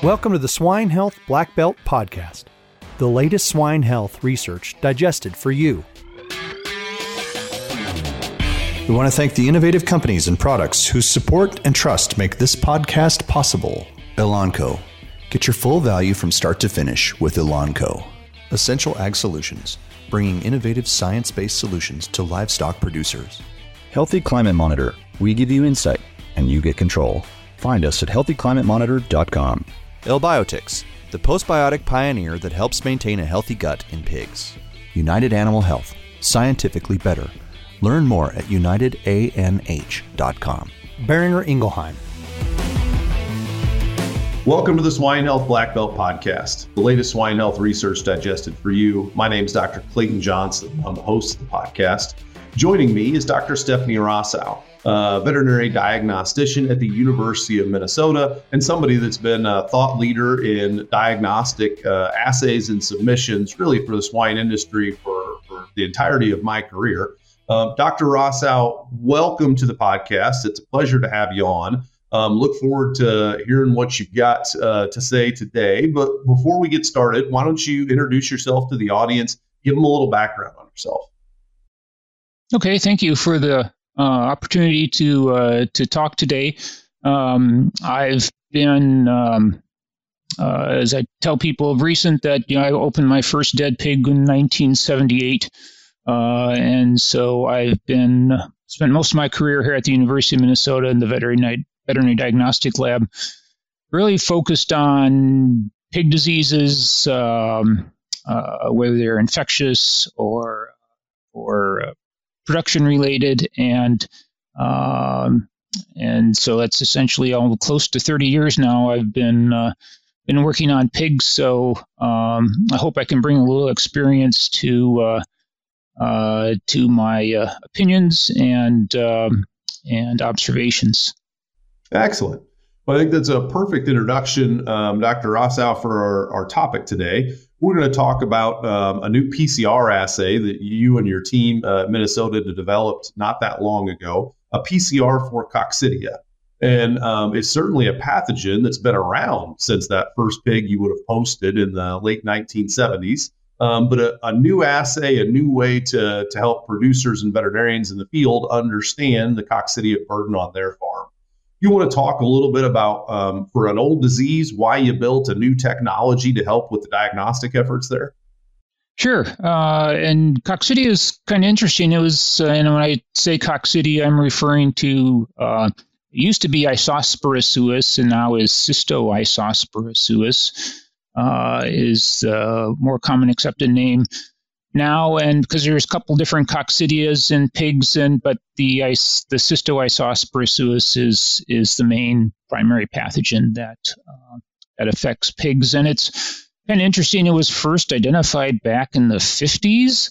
Welcome to the Swine Health Black Belt Podcast, the latest swine health research digested for you. We want to thank the innovative companies and products whose support and trust make this podcast possible. Elanco. Get your full value from start to finish with Elanco. Essential Ag Solutions, bringing innovative science based solutions to livestock producers. Healthy Climate Monitor. We give you insight and you get control. Find us at healthyclimatemonitor.com. L-Biotics, the postbiotic pioneer that helps maintain a healthy gut in pigs. United Animal Health, scientifically better. Learn more at unitedanh.com. Boehringer Ingelheim. Welcome to the Swine Health Black Belt Podcast, the latest swine health research digested for you. My name is Dr. Clayton Johnson. I'm the host of the podcast. Joining me is Dr. Stephanie Rossow, a veterinary diagnostician at the University of Minnesota and somebody that's been a thought leader in diagnostic uh, assays and submissions, really for the swine industry for, for the entirety of my career. Uh, Dr. Rossow, welcome to the podcast. It's a pleasure to have you on. Um, look forward to hearing what you've got uh, to say today. But before we get started, why don't you introduce yourself to the audience? Give them a little background on yourself. Okay, thank you for the opportunity to uh, to talk today. Um, I've been, um, uh, as I tell people of recent, that you know I opened my first dead pig in 1978. Uh, and so I've been spent most of my career here at the University of Minnesota in the veterinary veterinary diagnostic lab, really focused on pig diseases, um, uh, whether they're infectious or or uh, production related, and um, and so that's essentially all close to 30 years now. I've been uh, been working on pigs, so um, I hope I can bring a little experience to uh, uh, to my uh, opinions and um, and observations. Excellent. Well, I think that's a perfect introduction, um, Dr. Rossow, for our, our, topic today. We're going to talk about um, a new PCR assay that you and your team, uh, Minnesota, developed not that long ago, a PCR for coccidia. And um, it's certainly a pathogen that's been around since that first pig you would have posted in the late 1970s um, but a, a, new assay, a new way to, to help producers and veterinarians in the field understand the coccidia burden on their farm. You want to talk a little bit about, um, for an old disease, why you built a new technology to help with the diagnostic efforts there? Sure. Uh, and coccidia is kind of interesting. It was, uh, and when I say coccidia, I'm referring to, uh, it used to be Isospora suis and now is Cystoisospora suis uh, is a more common accepted name now, and because there's a couple different coccidias in pigs, and but the ice, the Cystoisospora suis is is the main primary pathogen that uh, that affects pigs, and it's kind of interesting. It was first identified back in the 50s.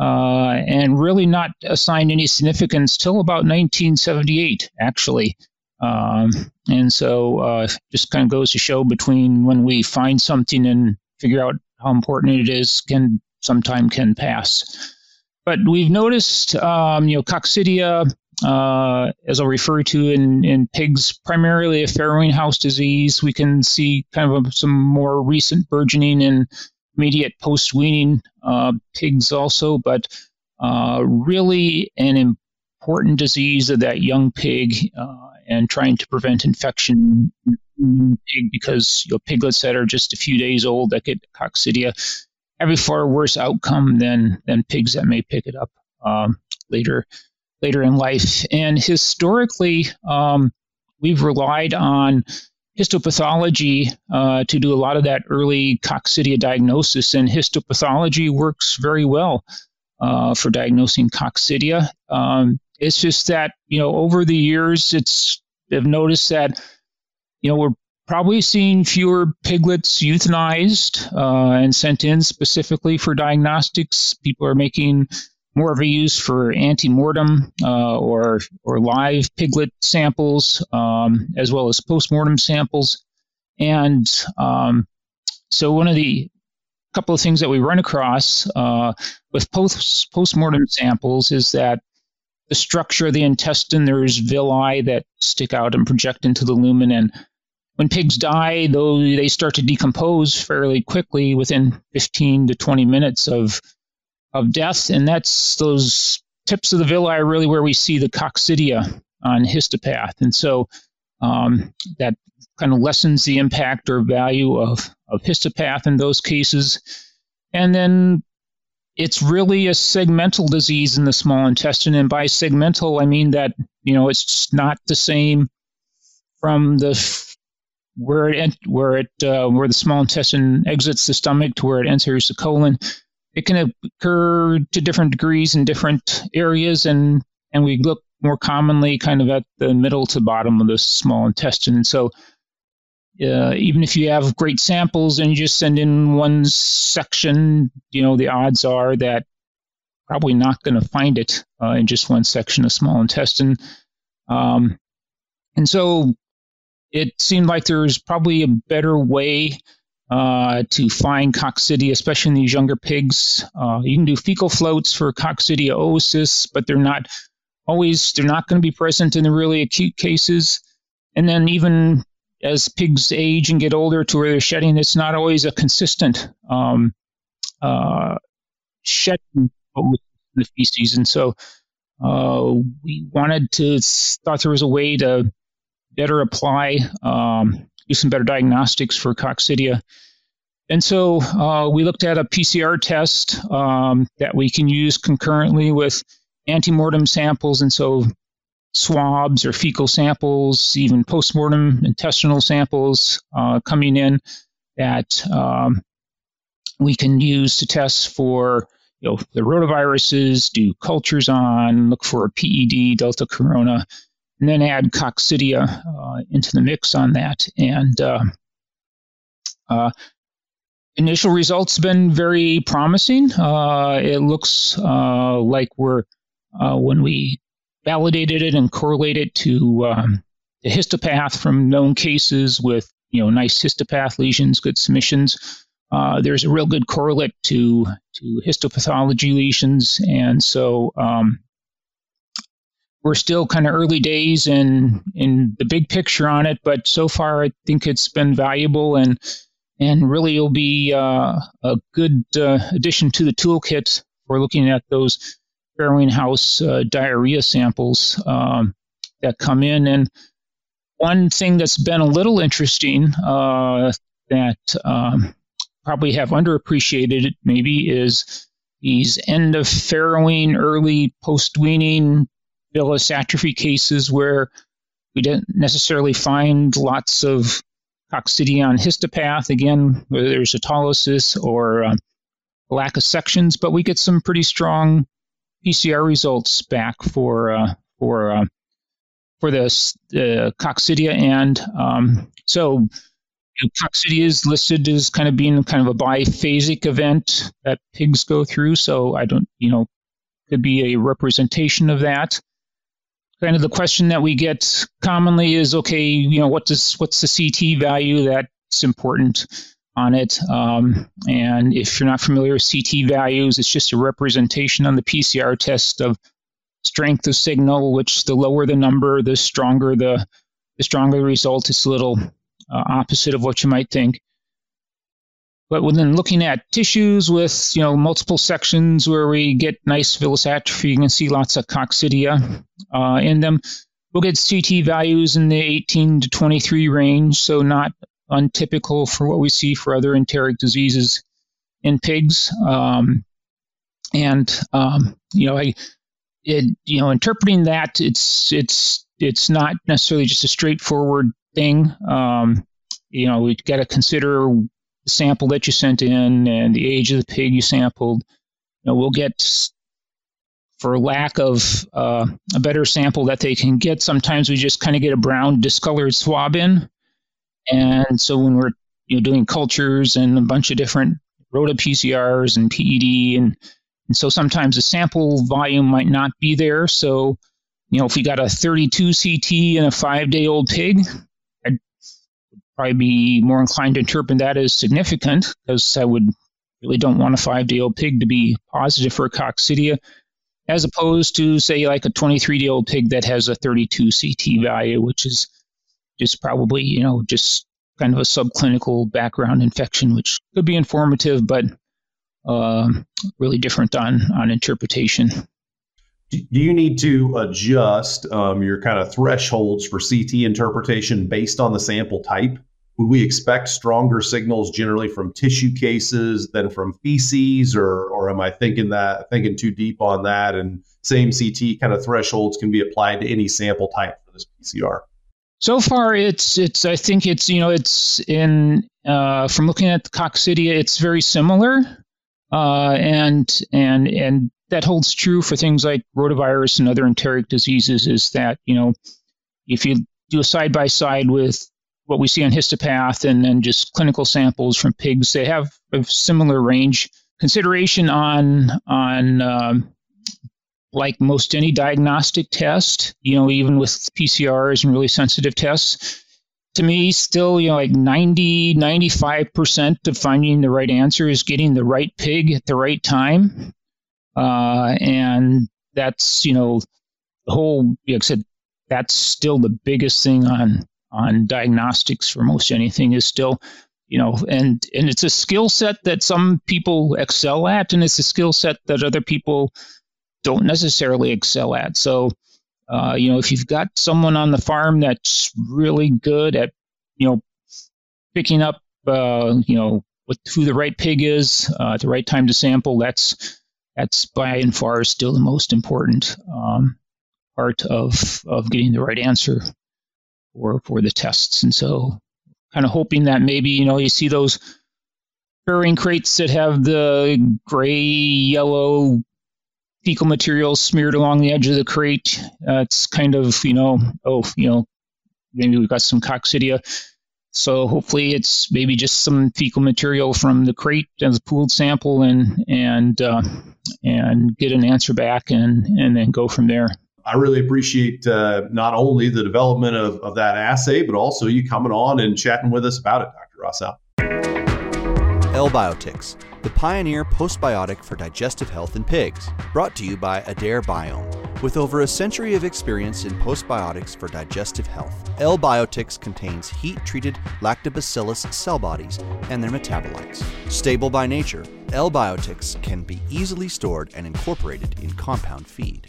Uh, and really not assigned any significance till about 1978, actually. Um, and so uh, just kind of goes to show between when we find something and figure out how important it is can sometime can pass. But we've noticed, um, you know, coccidia, uh, as I'll refer to in, in pigs, primarily a farrowing house disease. We can see kind of a, some more recent burgeoning in immediate post weaning uh, pigs also, but uh, really an important disease of that young pig uh, and trying to prevent infection in pig because you know, piglets that are just a few days old that get coccidia a far worse outcome than than pigs that may pick it up um, later later in life. And historically, um, we've relied on histopathology uh, to do a lot of that early coccidia diagnosis, and histopathology works very well uh, for diagnosing coccidia. Um, it's just that you know over the years, it's they've noticed that you know we're probably seeing fewer piglets euthanized uh, and sent in specifically for diagnostics. People are making more of a use for ante-mortem uh, or or live piglet samples um, as well as post-mortem samples, and um, so one of the couple of things that we run across uh, with post post-mortem samples is that the structure of the intestine, there's villi that stick out and project into the lumen. And when pigs die, though they start to decompose fairly quickly within 15 to 20 minutes of of death, and that's those tips of the villi are really where we see the coccidia on histopath, and so um, that kind of lessens the impact or value of of histopath in those cases, and then it's really a segmental disease in the small intestine, and by segmental I mean that you know it's not the same from the where it where it uh, where the small intestine exits the stomach to where it enters the colon. It can occur to different degrees in different areas, and and we look more commonly kind of at the middle to bottom of the small intestine. And So uh, even if you have great samples and you just send in one section, you know the odds are that probably not going to find it uh, in just one section of small intestine. Um, and so it seemed like there's probably a better way uh, to find coccidia, especially in these younger pigs. Uh, you can do fecal floats for coccidia oocysts, but they're not always they're not going to be present in the really acute cases. And then even as pigs age and get older to where they're shedding, it's not always a consistent um, uh, shedding in the feces. And so uh, we wanted to thought there was a way to better apply, um, do some better diagnostics for coccidia. And so uh, we looked at a PCR test um, that we can use concurrently with antemortem samples. And so swabs or fecal samples, even postmortem intestinal samples uh, coming in that um, we can use to test for you know, the rotaviruses, do cultures on, look for a PED, Delta Corona, and then add coccidia uh, into the mix on that. And uh, uh, initial results have been very promising. Uh, it looks uh, like we're uh, when we validated it and correlated to um, the histopath from known cases with you know nice histopath lesions, good submissions. there's a real good correlate to to histopathology lesions, and so um, we're still kind of early days in in the big picture on it, but so far I think it's been valuable and and really will be uh, a good uh, addition to the toolkit for looking at those farrowing house uh, diarrhea samples um, that come in. And one thing that's been a little interesting uh, that um, probably have underappreciated maybe is these end of farrowing, early post weaning villus atrophy cases where we didn't necessarily find lots of coccidia on histopath, again, whether there's autolysis or um, lack of sections, but we get some pretty strong PCR results back for uh, for uh, for the uh, coccidia, and um, so you know, coccidia is listed as kind of being kind of a biphasic event that pigs go through. So I don't, you know, could be a representation of that kind of the question that we get commonly is okay you know what does what's the ct value that's important on it? Um, and if you're not familiar with ct values it's just a representation on the pcr test of strength of signal which the lower the number the stronger the the stronger the result. It's a little uh, opposite of what you might think but when looking at tissues with you know multiple sections where we get nice villus atrophy, you can see lots of coccidia uh, in them. We'll get CT values in the 18 to 23 range, so not untypical for what we see for other enteric diseases in pigs. Um, and um, you know, I, it, you know, interpreting that it's it's it's not necessarily just a straightforward thing. Um, you know, we've got to consider sample that you sent in and the age of the pig you sampled. You know, we'll get, for lack of uh, a better sample that they can get, sometimes we just kind of get a brown discolored swab in. And so when we're you know doing cultures and a bunch of different rota PCRs and PED and and so sometimes the sample volume might not be there. So, you know, if we got a 32 CT in a five day old pig, probably be more inclined to interpret that as significant because I would really don't want a five day old pig to be positive for coccidia, as opposed to, say, like a 23 day old pig that has a 32 CT value, which is just probably, you know, just kind of a subclinical background infection, which could be informative, but uh, really different on on interpretation. Do you need to adjust um, your kind of thresholds for CT interpretation based on the sample type? Would we expect stronger signals generally from tissue cases than from feces, or or am I thinking that thinking too deep on that? And same CT kind of thresholds can be applied to any sample type for this PCR. So far, it's it's. I think it's you know it's in uh, from looking at the coccidia, it's very similar, uh, and and and that holds true for things like rotavirus and other enteric diseases. Is that you know if you do a side by side with what we see on histopath and then just clinical samples from pigs, they have a similar range. Consideration on on um, like most any diagnostic test, you know, even with PCRs and really sensitive tests, to me, still, you know, like 90, 95% of finding the right answer is getting the right pig at the right time. Uh, and that's, you know, the whole, like I said, that's still the biggest thing on, on diagnostics for most anything is still, you know, and, and it's a skill set that some people excel at, and it's a skill set that other people don't necessarily excel at. So, uh, you know, if you've got someone on the farm that's really good at, you know, picking up, uh, you know, what, who the right pig is uh, at the right time to sample, that's that's by and far still the most important um, part of of getting the right answer for for the tests. And so, kind of hoping that maybe you know you see those burying crates that have the gray yellow fecal material smeared along the edge of the crate. Uh, it's kind of, you know, oh, you know, maybe we've got some coccidia. So hopefully it's maybe just some fecal material from the crate as a pooled sample and and uh, and get an answer back and and then go from there. I really appreciate uh, not only the development of, of that assay, but also you coming on and chatting with us about it, Dr. Rossow. L-Biotics, the pioneer postbiotic for digestive health in pigs, brought to you by Adare Biome. With over a century of experience in postbiotics for digestive health, L-Biotics contains heat-treated lactobacillus cell bodies and their metabolites. Stable by nature, L-Biotics can be easily stored and incorporated in compound feed.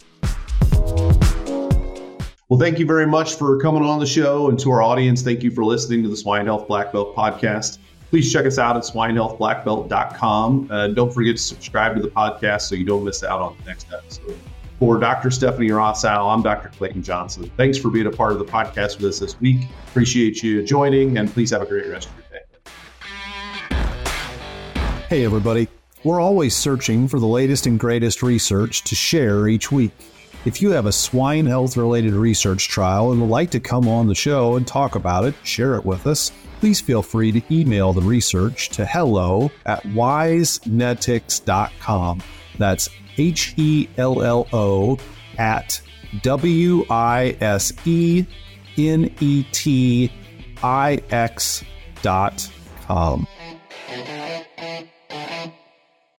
Well, thank you very much for coming on the show. And to our audience, thank you for listening to the Swine Health Black Belt podcast. Please check us out at swinehealthblackbelt.com. Uh, don't forget to subscribe to the podcast so you don't miss out on the next episode. For Dr. Stephanie Rossow, I'm Dr. Clayton Johnson. Thanks for being a part of the podcast with us this week. Appreciate you joining, and please have a great rest of your day. Hey, everybody. We're always searching for the latest and greatest research to share each week. If you have a swine health related research trial and would like to come on the show and talk about it, share it with us, please feel free to email the research to hello at wisenetix.com. That's H E L L O at W I S E N E T I X dot com.